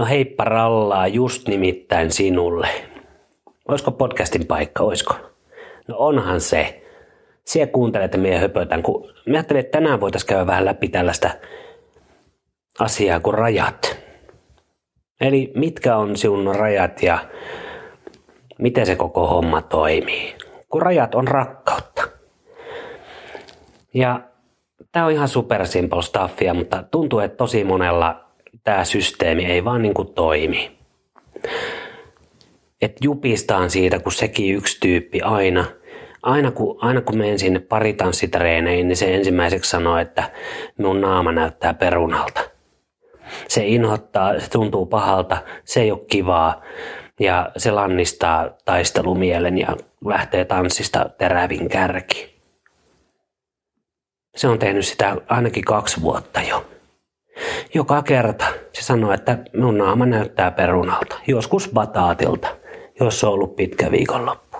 No heippa rallaa just nimittäin sinulle. Oisko podcastin paikka, oisko? No onhan se. Siellä kuuntelet, että minä höpötän, kun mä ajattelin, että tänään voitaisiin käydä vähän läpi tällaista asiaa kuin rajat. Eli mitkä on sinun rajat ja miten se koko homma toimii. Kun rajat on rakkautta. Ja tämä on ihan super simple stuffia, mutta tuntuu, että tosi monella tämä systeemi ei vaan niin kuin toimi. Et jupistaan siitä, kun sekin yksi tyyppi aina, aina kun, aina kun menen sinne paritanssitreeneihin, niin se ensimmäiseksi sanoo, että minun naama näyttää perunalta. Se inhottaa, se tuntuu pahalta, se ei ole kivaa ja se lannistaa taistelumielen ja lähtee tanssista terävin kärki. Se on tehnyt sitä ainakin kaksi vuotta jo. Joka kerta se sanoo, että minun naama näyttää perunalta, joskus bataatilta, jos on ollut pitkä viikonloppu.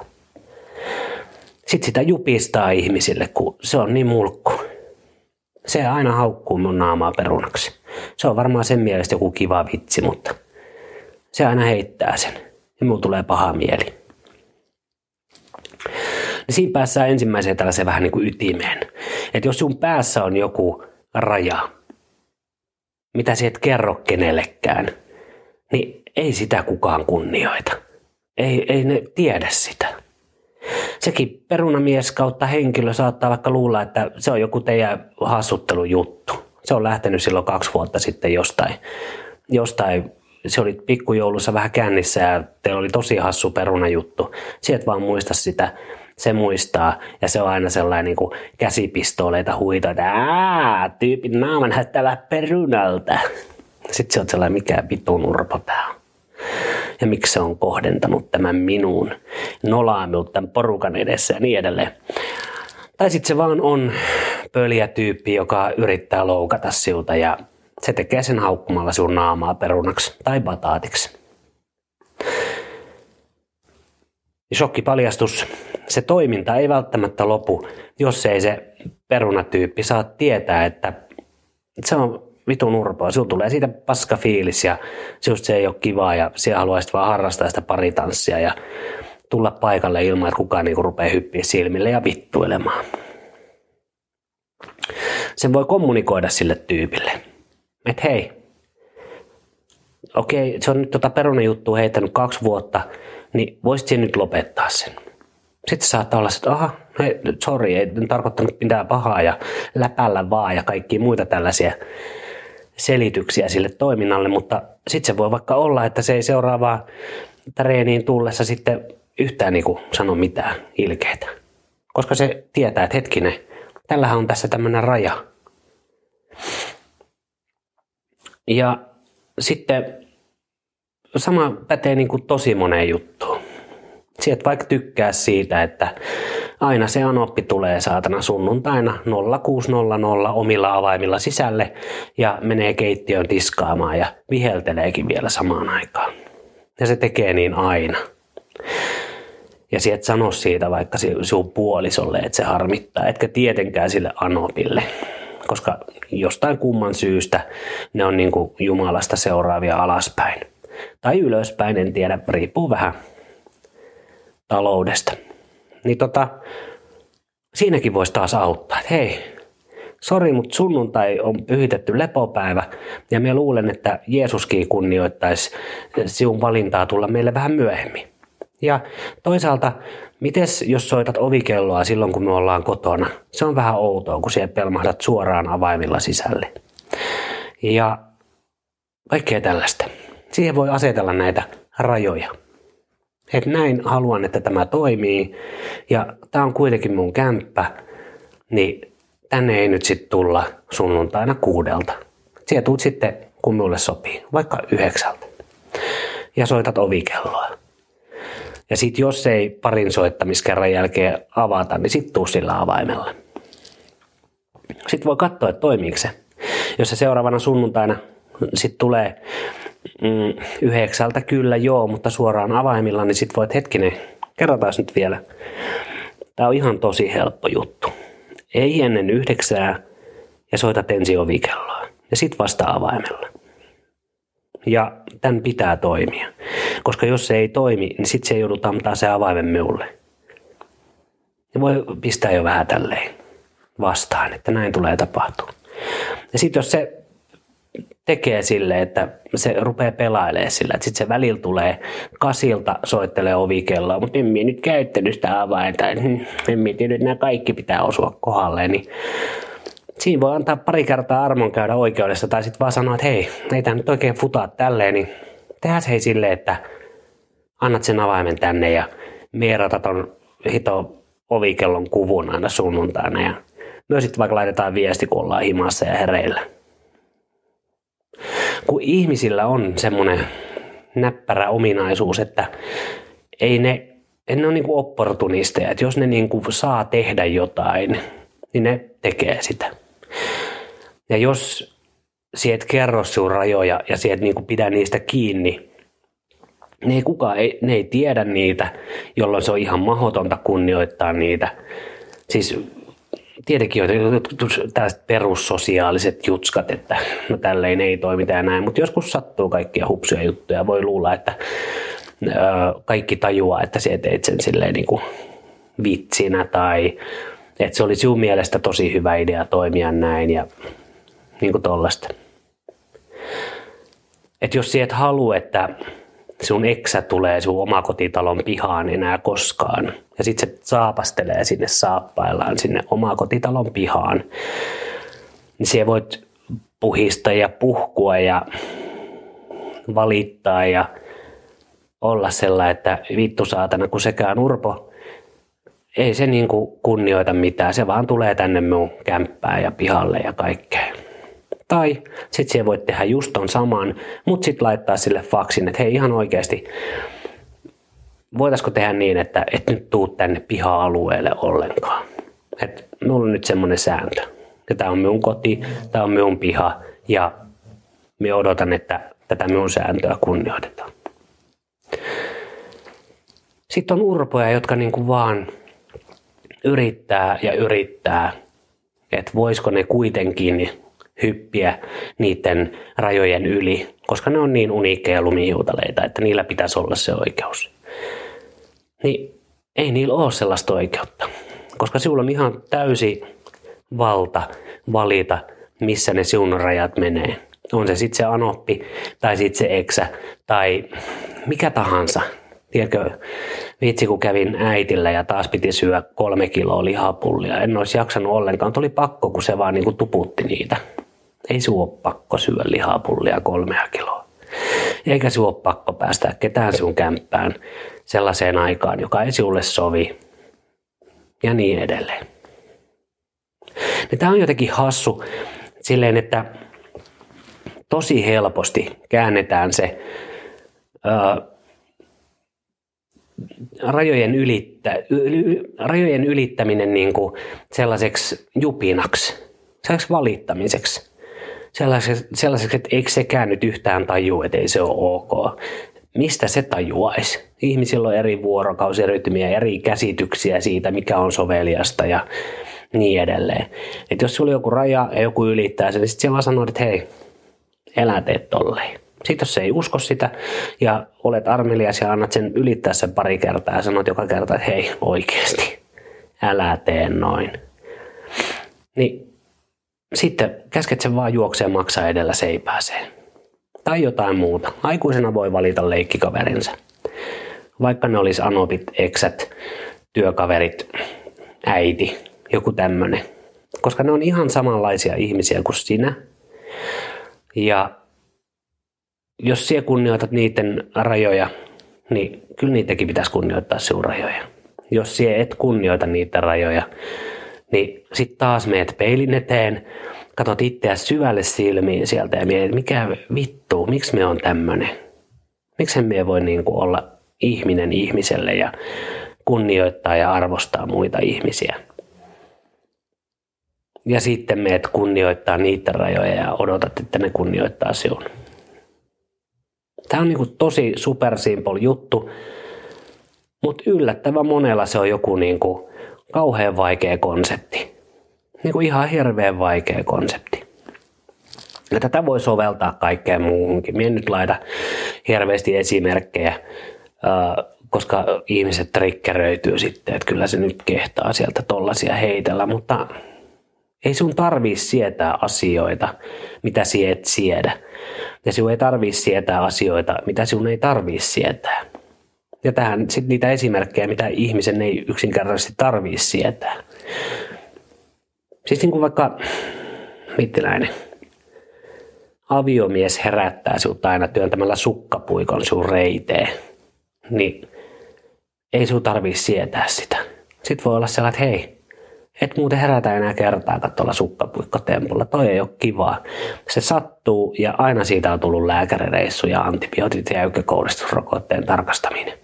Sitten sitä jupistaa ihmisille, kun se on niin mulkku. Se aina haukkuu mun naamaa perunaksi. Se on varmaan sen mielestä joku kiva vitsi, mutta se aina heittää sen. Ja mulla tulee paha mieli. Ja siinä päässään ensimmäiseen tällaiseen vähän niin kuin ytimeen. Että jos sun päässä on joku raja, mitä sä et kerro kenellekään, niin ei sitä kukaan kunnioita. Ei, ei ne tiedä sitä. Sekin perunamies kautta henkilö saattaa vaikka luulla, että se on joku teidän hassuttelujuttu. Se on lähtenyt silloin kaksi vuotta sitten jostain, jostain se oli pikkujoulussa vähän kännissä ja teillä oli tosi hassu perunajuttu. Sieltä vaan muista sitä, se muistaa ja se on aina sellainen niin käsipistooleita huito, että Ää, tyypin naama näyttää perunalta. Sitten se on sellainen, mikä vitun urpo tää on. Ja miksi se on kohdentanut tämän minuun, nolaanut tämän porukan edessä ja niin edelleen. Tai sitten se vaan on pöliä tyyppi, joka yrittää loukata siltä ja se tekee sen haukkumalla sun naamaa perunaksi tai bataatiksi. Shokkipaljastus. Se toiminta ei välttämättä lopu, jos ei se perunatyyppi saa tietää, että se on vitun urpoa. Sinulla tulee siitä paska fiilis ja just se ei ole kivaa ja siellä haluaisit vaan harrastaa sitä paritanssia ja tulla paikalle ilman, että kukaan niinku rupeaa hyppiä silmille ja vittuilemaan. Sen voi kommunikoida sille tyypille että hei, okei, se on nyt tota perunajuttua heittänyt kaksi vuotta, niin voisit nyt lopettaa sen. Sitten saattaa olla, että aha, hei, sorry, ei tarkoittanut mitään pahaa ja läpällä vaan ja kaikki muita tällaisia selityksiä sille toiminnalle, mutta sitten se voi vaikka olla, että se ei seuraavaa treeniin tullessa sitten yhtään niin sano mitään ilkeitä. Koska se tietää, että hetkinen, tällähän on tässä tämmöinen raja. Ja sitten sama pätee niin kuin tosi moneen juttuun. Sieltä vaikka tykkää siitä, että aina se anoppi tulee saatana sunnuntaina 0600 omilla avaimilla sisälle ja menee keittiön tiskaamaan ja vihelteleekin vielä samaan aikaan. Ja se tekee niin aina. Ja sieltä sano siitä vaikka sinun puolisolle, että se harmittaa, etkä tietenkään sille anopille koska jostain kumman syystä ne on niin kuin Jumalasta seuraavia alaspäin. Tai ylöspäin, en tiedä, riippuu vähän taloudesta. Niin tota, siinäkin voisi taas auttaa, että hei, sori, mutta sunnuntai on pyhitetty lepopäivä ja me luulen, että Jeesuskin kunnioittaisi sinun valintaa tulla meille vähän myöhemmin. Ja toisaalta, mites jos soitat ovikelloa silloin, kun me ollaan kotona? Se on vähän outoa, kun siellä pelmahdat suoraan avaimilla sisälle. Ja kaikkea tällaista. Siihen voi asetella näitä rajoja. Et näin haluan, että tämä toimii. Ja tämä on kuitenkin mun kämppä, niin tänne ei nyt sitten tulla sunnuntaina kuudelta. Siellä tuut sitten, kun mulle sopii, vaikka yhdeksältä. Ja soitat ovikelloa. Ja sitten jos ei parin soittamiskerran jälkeen avata, niin sitten tuu sillä avaimella. Sitten voi katsoa, että toimiiko se. Jos se seuraavana sunnuntaina sitten tulee mm, yhdeksältä kyllä joo, mutta suoraan avaimilla, niin sitten voit hetkinen, kerrotaan nyt vielä. Tämä on ihan tosi helppo juttu. Ei ennen yhdeksää ja soitat ensin ovikelloa ja sitten vasta avaimella. Ja tämän pitää toimia. Koska jos se ei toimi, niin sitten se joudutaan antaa se avaimen minulle. Ja voi pistää jo vähän tälleen vastaan, että näin tulee tapahtua. Ja sitten jos se tekee sille, että se rupeaa pelailemaan sillä, sitten se välillä tulee kasilta, soittelee ovikelloa, mutta en minä nyt käyttänyt sitä avainta, en minä että nämä kaikki pitää osua kohdalle, niin siinä voi antaa pari kertaa armon käydä oikeudessa tai sitten vaan sanoa, että hei, ei tämä nyt oikein futaa tälleen, niin tehdään hei silleen, että annat sen avaimen tänne ja mierata ton hito ovikellon kuvun aina sunnuntaina ja myös sitten vaikka laitetaan viesti, kun ollaan himassa ja hereillä. Kun ihmisillä on semmoinen näppärä ominaisuus, että ei ne, ei ne ole niin opportunisteja, että jos ne niin kuin saa tehdä jotain, niin ne tekee sitä. Ja jos siet kerro sun rajoja ja siet niin pidä niistä kiinni, ne ei kukaan, ei, ne ei tiedä niitä, jolloin se on ihan mahdotonta kunnioittaa niitä. Siis tietenkin on tällaiset perussosiaaliset jutskat, että no tälleen ei toimita ja näin, mutta joskus sattuu kaikkia hupsuja juttuja. Voi luulla, että ö, kaikki tajuaa, että sä teit sen silleen niin kuin vitsinä tai että se oli sinun mielestä tosi hyvä idea toimia näin ja niin kuin tollaista. Että jos sä et halua, että sun eksä tulee sun omakotitalon pihaan enää koskaan. Ja sitten se saapastelee sinne saappaillaan sinne omakotitalon pihaan. Niin siellä voit puhista ja puhkua ja valittaa ja olla sellainen, että vittu saatana, kun sekään urpo, ei se niin kuin kunnioita mitään, se vaan tulee tänne minun kämppään ja pihalle ja kaikkea. Tai sitten siellä voit tehdä just ton saman, mutta sitten laittaa sille faksin, että hei ihan oikeasti, voitaisiko tehdä niin, että et nyt tuu tänne piha-alueelle ollenkaan. Että mulla on nyt semmoinen sääntö. Ja tämä on minun koti, tämä on minun piha ja minä odotan, että tätä minun sääntöä kunnioitetaan. Sitten on urpoja, jotka niinku vaan yrittää ja yrittää, että voisiko ne kuitenkin hyppiä niiden rajojen yli, koska ne on niin uniikkeja lumihiutaleita, että niillä pitäisi olla se oikeus. Niin ei niillä ole sellaista oikeutta, koska sinulla on ihan täysi valta valita, missä ne sinun rajat menee. On se sitten se anoppi tai sitten se eksä tai mikä tahansa. Tiedätkö, vitsi kun kävin äitillä ja taas piti syödä kolme kiloa lihapullia. En olisi jaksanut ollenkaan. Tuli pakko, kun se vaan niin kuin tuputti niitä. Ei sinun ole pakko syödä lihapullia kolmea kiloa. Eikä sinun ole pakko päästä ketään sinun kämppään sellaiseen aikaan, joka ei sinulle sovi. Ja niin edelleen. Ja tämä on jotenkin hassu silleen, että tosi helposti käännetään se ää, rajojen, ylittä, yl, rajojen ylittäminen niin kuin sellaiseksi jupinaksi, sellaiseksi valittamiseksi sellaiseksi, sellaiseksi, että eikö sekään nyt yhtään tajua, että ei se ole ok. Mistä se tajuaisi? Ihmisillä on eri vuorokausirytmiä, eri käsityksiä siitä, mikä on soveliasta ja niin edelleen. Et jos sulla on joku raja ja joku ylittää sen, niin sitten vaan sanoo, että hei, elä teet tolleen. Sitten jos se ei usko sitä ja olet armelias ja annat sen ylittää sen pari kertaa ja sanot joka kerta, että hei oikeasti, älä tee noin. Niin sitten käsket sen vaan juoksee maksaa edellä seipääseen. Tai jotain muuta. Aikuisena voi valita leikkikaverinsa. Vaikka ne olisi anopit, eksät, työkaverit, äiti, joku tämmönen. Koska ne on ihan samanlaisia ihmisiä kuin sinä. Ja jos sinä kunnioitat niiden rajoja, niin kyllä niitäkin pitäisi kunnioittaa sinun rajoja. Jos sinä et kunnioita niitä rajoja, niin sitten taas meet peilin eteen, katot itseä syvälle silmiin sieltä ja mietit, mikä vittu, miksi me on tämmöinen? Miksi me voi niin kuin olla ihminen ihmiselle ja kunnioittaa ja arvostaa muita ihmisiä? Ja sitten meet kunnioittaa niitä rajoja ja odotat, että ne kunnioittaa sinun. Tämä on niin kuin tosi super simple juttu, mutta yllättävän monella se on joku niin kuin kauhean vaikea konsepti. Niin kuin ihan hirveän vaikea konsepti. Ja tätä voi soveltaa kaikkeen muuhunkin. Mie nyt laita hirveästi esimerkkejä, koska ihmiset trikkeröityy sitten, että kyllä se nyt kehtaa sieltä tollasia heitellä, mutta ei sun tarvii sietää asioita, mitä sie et siedä. Ja sinun ei tarvii sietää asioita, mitä sinun ei tarvii sietää. Ja tähän sitten niitä esimerkkejä, mitä ihmisen ei yksinkertaisesti tarvii sietää. Siis niin kuin vaikka, mittiläinen, aviomies herättää sinut aina työntämällä sukkapuikon sun reiteen, niin ei sinun tarvii sietää sitä. Sitten voi olla sellainen, että hei, et muuten herätä enää kertaa tuolla sukkapuikkotempulla. Toi ei ole kivaa. Se sattuu ja aina siitä on tullut lääkärireissu ja antibiootit ja ykkökouristusrokotteen tarkastaminen.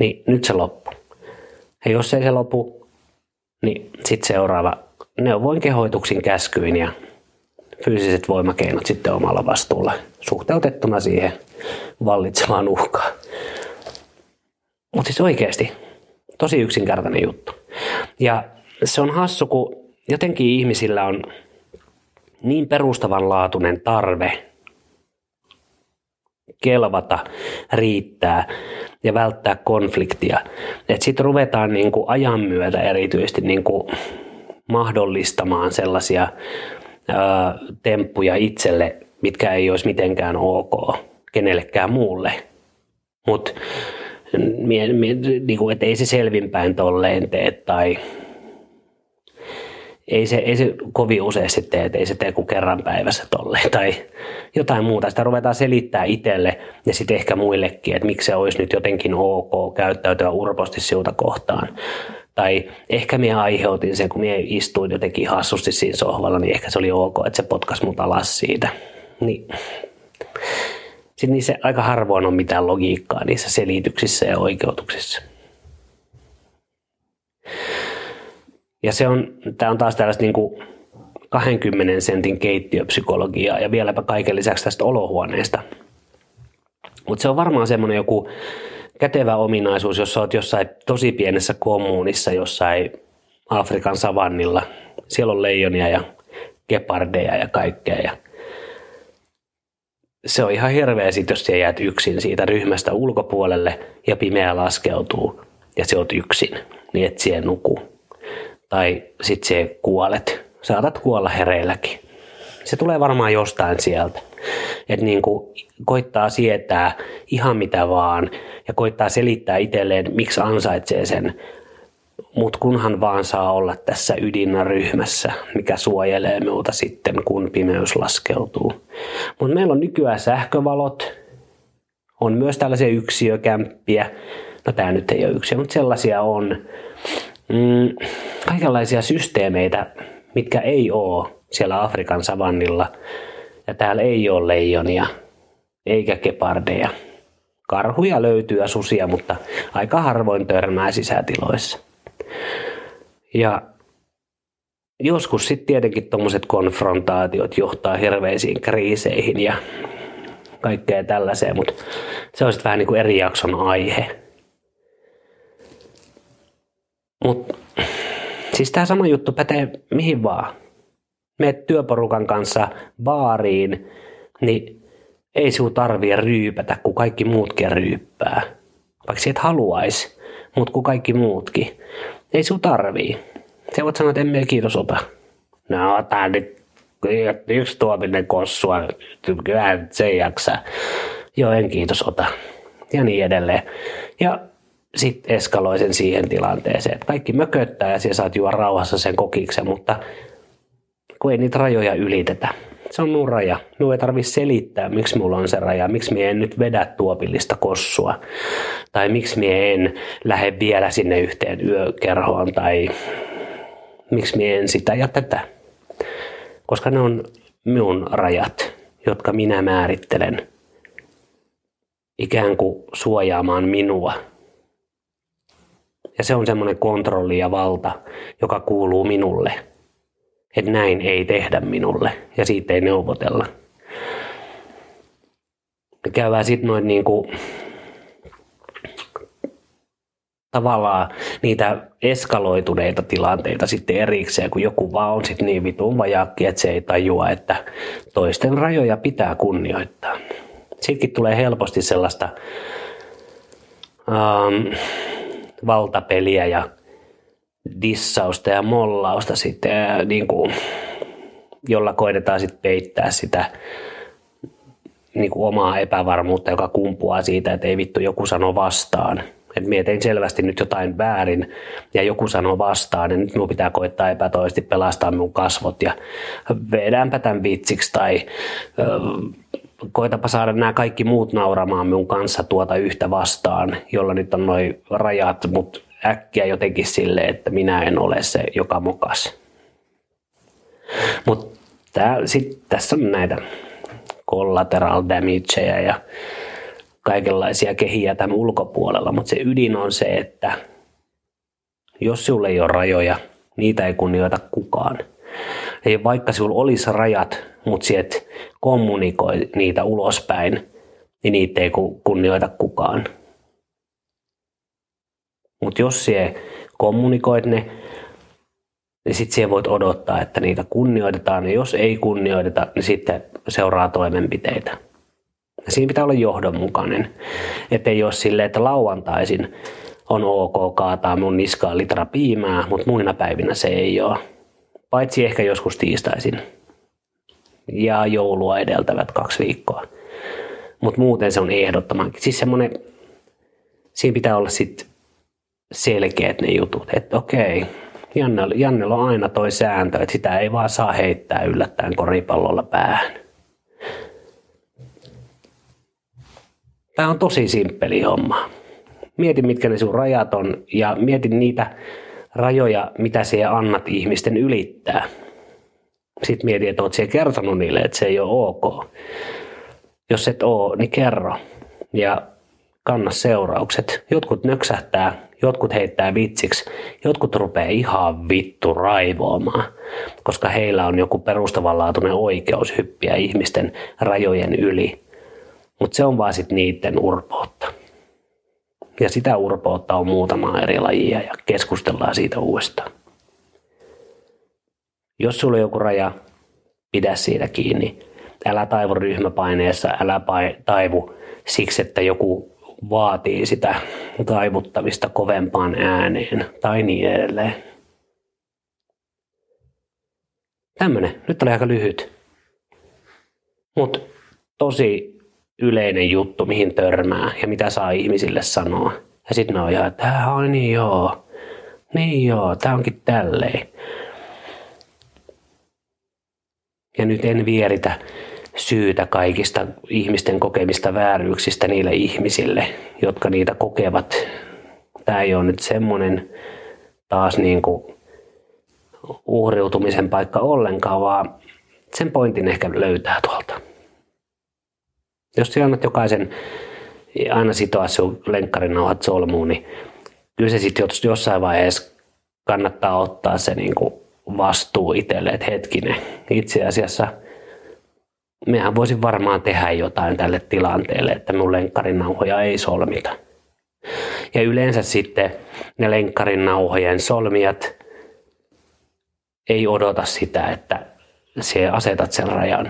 Niin nyt se loppu. Ja jos ei se lopu, niin sitten seuraava neuvoin kehoituksin käskyin ja fyysiset voimakeinot sitten omalla vastuulla suhteutettuna siihen vallitsevaan uhkaan. Mutta siis oikeasti, tosi yksinkertainen juttu. Ja se on hassu, kun jotenkin ihmisillä on niin perustavanlaatuinen tarve kelvata, riittää ja välttää konfliktia. Sitten ruvetaan niin kuin ajan myötä erityisesti niin kuin mahdollistamaan sellaisia ää, temppuja itselle, mitkä ei olisi mitenkään ok kenellekään muulle. Mutta niin kuin, ei se selvinpäin tolleen tee tai ei se, ei se kovin useasti tee, että ei se tee kuin kerran päivässä tolleen tai jotain muuta. Sitä ruvetaan selittää itselle ja sitten ehkä muillekin, että miksi se olisi nyt jotenkin ok käyttäytyä urposti siuta kohtaan. Tai ehkä minä aiheutin sen, kun minä istuin jotenkin hassusti siinä sohvalla, niin ehkä se oli ok, että se potkas mut alas siitä. Niin. Sitten niissä aika harvoin on mitään logiikkaa niissä selityksissä ja oikeutuksissa. Ja se on, tämä on taas tällaista niin kuin 20 sentin keittiöpsykologiaa ja vieläpä kaiken lisäksi tästä olohuoneesta. Mutta se on varmaan semmoinen joku kätevä ominaisuus, jos olet jossain tosi pienessä kommunissa jossain Afrikan savannilla. Siellä on leijonia ja gepardeja ja kaikkea. Ja se on ihan hirveä sit, jos sä jäät yksin siitä ryhmästä ulkopuolelle ja pimeä laskeutuu ja se oot yksin, niin et siihen nuku tai sitten se kuolet. Saatat kuolla hereilläkin. Se tulee varmaan jostain sieltä. Että niin kuin koittaa sietää ihan mitä vaan ja koittaa selittää itselleen, miksi ansaitsee sen. Mutta kunhan vaan saa olla tässä ydinryhmässä, mikä suojelee minulta sitten, kun pimeys laskeutuu. Mutta meillä on nykyään sähkövalot, on myös tällaisia yksiökämppiä. No tämä nyt ei ole yksiö, mutta sellaisia on mm, kaikenlaisia systeemeitä, mitkä ei ole siellä Afrikan savannilla. Ja täällä ei ole leijonia eikä kepardeja. Karhuja löytyy ja susia, mutta aika harvoin törmää sisätiloissa. Ja joskus sitten tietenkin tuommoiset konfrontaatiot johtaa hirveisiin kriiseihin ja kaikkea tällaiseen, mutta se on sitten vähän niin kuin eri jakson aihe. Mutta siis tämä sama juttu pätee mihin vaan. Meet työporukan kanssa baariin, niin ei sinun tarvii ryypätä, kun kaikki muutkin ryyppää. Vaikka et haluaisi, mutta kun kaikki muutkin. Ei sinun tarvii. Se voit sanoa, että emme kiitos ota. No ota nyt yksi tuopinen kossua, kyllä se ei jaksa. Joo, en kiitos ota. Ja niin edelleen. Ja sitten eskaloi sen siihen tilanteeseen. Kaikki mököttää ja siellä saat juo rauhassa sen kokiksen, mutta kun ei niitä rajoja ylitetä. Se on mun raja. Minun ei tarvitse selittää, miksi mulla on se raja, miksi minä en nyt vedä tuopillista kossua. Tai miksi minä en lähde vielä sinne yhteen yökerhoon tai miksi minä en sitä ja tätä. Koska ne on minun rajat, jotka minä määrittelen ikään kuin suojaamaan minua ja se on semmoinen kontrolli ja valta, joka kuuluu minulle. Että näin ei tehdä minulle ja siitä ei neuvotella. Me käydään sitten noin niinku tavallaan niitä eskaloituneita tilanteita sitten erikseen, kun joku vaan on sitten niin vitun vajakki, että se ei tajua, että toisten rajoja pitää kunnioittaa. Sittenkin tulee helposti sellaista ähm, valtapeliä ja dissausta ja mollausta sitten, ja niin kuin, jolla koitetaan sitten peittää sitä niin kuin omaa epävarmuutta, joka kumpuaa siitä, että ei vittu joku sano vastaan. Että mietin selvästi nyt jotain väärin ja joku sanoo vastaan, niin nyt minun pitää koittaa epätoisesti pelastaa minun kasvot ja vedäänpä tämän vitsiksi tai koitapa saada nämä kaikki muut nauramaan minun kanssa tuota yhtä vastaan, jolla nyt on noin rajat, mutta äkkiä jotenkin sille, että minä en ole se, joka mokas. Mutta tässä on näitä collateral damageja ja kaikenlaisia kehiä tämän ulkopuolella, mutta se ydin on se, että jos sinulla ei ole rajoja, niitä ei kunnioita kukaan. Eli vaikka sinulla olisi rajat, mutta sinä et kommunikoi niitä ulospäin, niin niitä ei kunnioita kukaan. Mutta jos sinä kommunikoit ne, niin sitten sinä voit odottaa, että niitä kunnioitetaan. Ja jos ei kunnioiteta, niin sitten seuraa toimenpiteitä. Ja siinä pitää olla johdonmukainen. Että ei ole silleen, että lauantaisin on ok kaataa mun niskaan litra piimää, mutta muina päivinä se ei ole. Paitsi ehkä joskus tiistaisin. Ja joulua edeltävät kaksi viikkoa. Mutta muuten se on ehdottoman. Siis semmoinen, siinä pitää olla sitten selkeät ne jutut, että okei, Jannella, Jannella on aina toi sääntö, että sitä ei vaan saa heittää yllättäen koripallolla päähän. Tämä on tosi simppeli homma. Mieti, mitkä ne sun rajat on ja mieti niitä rajoja, mitä se annat ihmisten ylittää. Sitten mieti, että oot kertonut niille, että se ei ole ok. Jos et oo, niin kerro. Ja kanna seuraukset. Jotkut nöksähtää, jotkut heittää vitsiksi, jotkut rupeaa ihan vittu raivoamaan, koska heillä on joku perustavanlaatuinen oikeus hyppiä ihmisten rajojen yli. Mutta se on vaan sitten niiden urpoutta. Ja sitä urpoutta on muutama eri lajia ja keskustellaan siitä uudestaan. Jos sulla on joku raja, pidä siitä kiinni. Älä taivu ryhmäpaineessa, älä taivu siksi, että joku vaatii sitä taivuttamista kovempaan ääneen tai niin edelleen. Tämmönen. Nyt oli aika lyhyt. Mutta tosi yleinen juttu, mihin törmää ja mitä saa ihmisille sanoa. Ja sitten ne on ihan, että on niin joo, niin joo, tämä onkin tälleen. Ja nyt en vieritä syytä kaikista ihmisten kokemista vääryyksistä niille ihmisille, jotka niitä kokevat. Tämä ei ole nyt semmoinen taas niin kuin uhriutumisen paikka ollenkaan, vaan sen pointin ehkä löytää tuolta. Jos sinä annat jokaisen aina sitoa sinun lenkkarinauhat solmuun, niin kyllä se sitten jossain vaiheessa kannattaa ottaa se niin kuin vastuu itselle, että hetkinen, itse asiassa – mehän voisin varmaan tehdä jotain tälle tilanteelle, että mun lenkkarinauhoja ei solmita. Ja yleensä sitten ne lenkkarin nauhojen solmijat ei odota sitä, että se asetat sen rajan.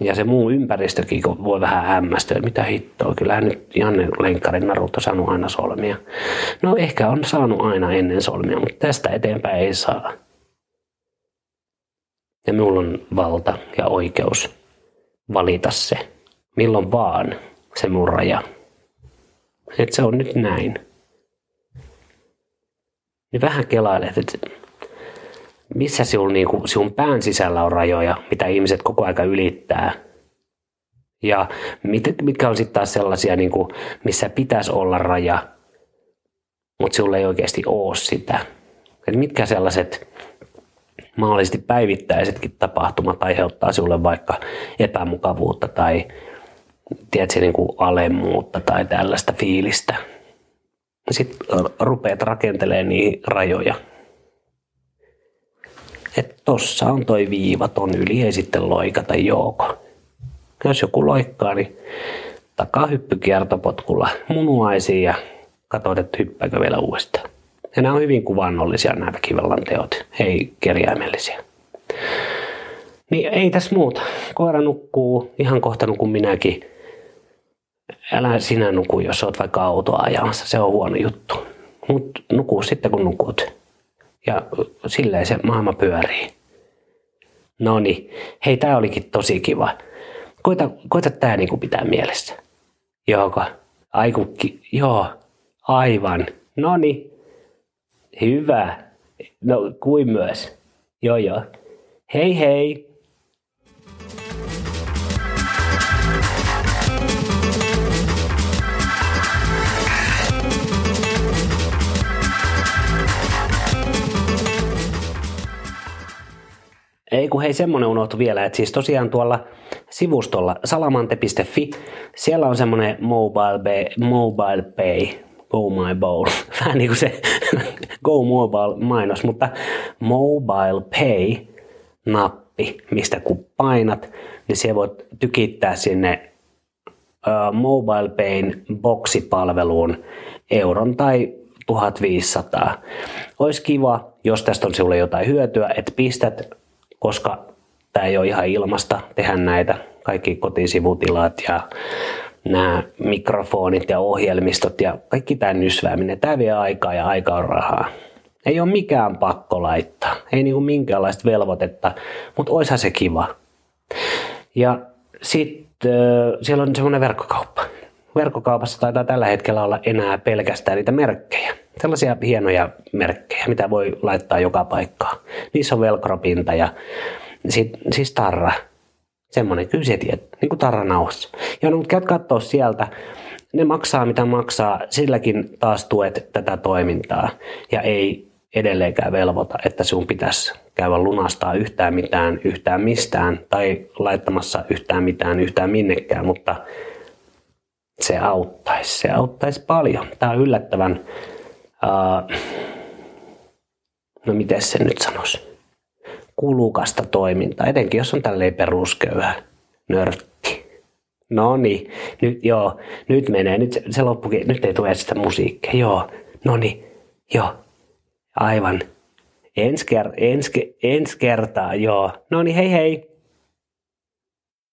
Ja se muu ympäristökin voi vähän hämmästyä, mitä hittoa. Kyllähän nyt Janne Lenkkarin narut on saanut aina solmia. No ehkä on saanut aina ennen solmia, mutta tästä eteenpäin ei saa. Ja minulla on valta ja oikeus valita se, milloin vaan se mun raja. Että se on nyt näin. Niin vähän kelailet, että missä sinun, niin kuin, sinun pään sisällä on rajoja, mitä ihmiset koko aika ylittää. Ja mit, mitkä on sitten taas sellaisia, niin kuin, missä pitäisi olla raja, mutta sinulla ei oikeasti ole sitä. Et mitkä sellaiset mahdollisesti päivittäisetkin tapahtumat aiheuttaa sinulle vaikka epämukavuutta tai tiedätkö, niin kuin alemmuutta tai tällaista fiilistä. Sitten rupeat rakentelemaan niihin rajoja. Tossa on toi viiva, ton yli ei sitten loikata jooko. Jos joku loikkaa, niin takaa hyppykiertopotkulla munuaisiin ja katsoit, että hyppääkö vielä uudestaan. Ja nämä on hyvin kuvannollisia nämä väkivallan teot, ei kerjäimellisiä. Niin ei tässä muuta. Koira nukkuu ihan kohta kuin minäkin. Älä sinä nuku, jos olet vaikka autoa ajamassa. Se on huono juttu. Mutta nuku sitten kun nukut. Ja silleen se maailma pyörii. No niin. Hei, tää olikin tosi kiva. Koita, koita tää niinku pitää mielessä. Joko? Aikukki. Joo. Aivan. No niin. Hyvä. No, kuin myös. Joo, joo. Hei hei. Ei kun hei semmonen unohtu vielä, että siis tosiaan tuolla sivustolla salamante.fi, siellä on semmonen mobile, pay, mobile pay, go my bowl, vähän niin kuin se go mobile mainos, mutta mobile pay nappi, mistä kun painat, niin siellä voit tykittää sinne uh, mobile payn boksipalveluun euron tai 1500. Olisi kiva, jos tästä on sinulle jotain hyötyä, että pistät koska tämä ei ole ihan ilmasta tehdä näitä kaikki kotisivutilat ja nämä mikrofonit ja ohjelmistot ja kaikki tämä nysvääminen. Tämä vie aikaa ja aika on rahaa. Ei ole mikään pakko laittaa, ei niinku minkäänlaista velvoitetta, mutta oishan se kiva. Ja sitten siellä on semmoinen verkkokauppa. Verkkokaupassa taitaa tällä hetkellä olla enää pelkästään niitä merkkejä. Sellaisia hienoja merkkejä, mitä voi laittaa joka paikkaan. Niissä on velcropinta ja sit, siis tarra. Semmoinen, kyllä se tiedät, niin kuin tarranauhassa. Ja no, mutta käyt katsoa sieltä, ne maksaa mitä maksaa, silläkin taas tuet tätä toimintaa. Ja ei edelleenkään velvoita, että sinun pitäisi käydä lunastaa yhtään mitään, yhtään mistään tai laittamassa yhtään mitään, yhtään minnekään, mutta se auttaisi, se auttaisi paljon. Tämä on yllättävän uh, no miten se nyt sanoisi, kulukasta toimintaa, etenkin jos on tälleen perusköyhä nörtti. No niin, nyt joo, nyt menee, nyt se, se loppukin, nyt ei tule sitä musiikkia, joo, no niin, joo, aivan. Ensi, ker- ensi, ensi kertaa, joo. No niin, hei hei.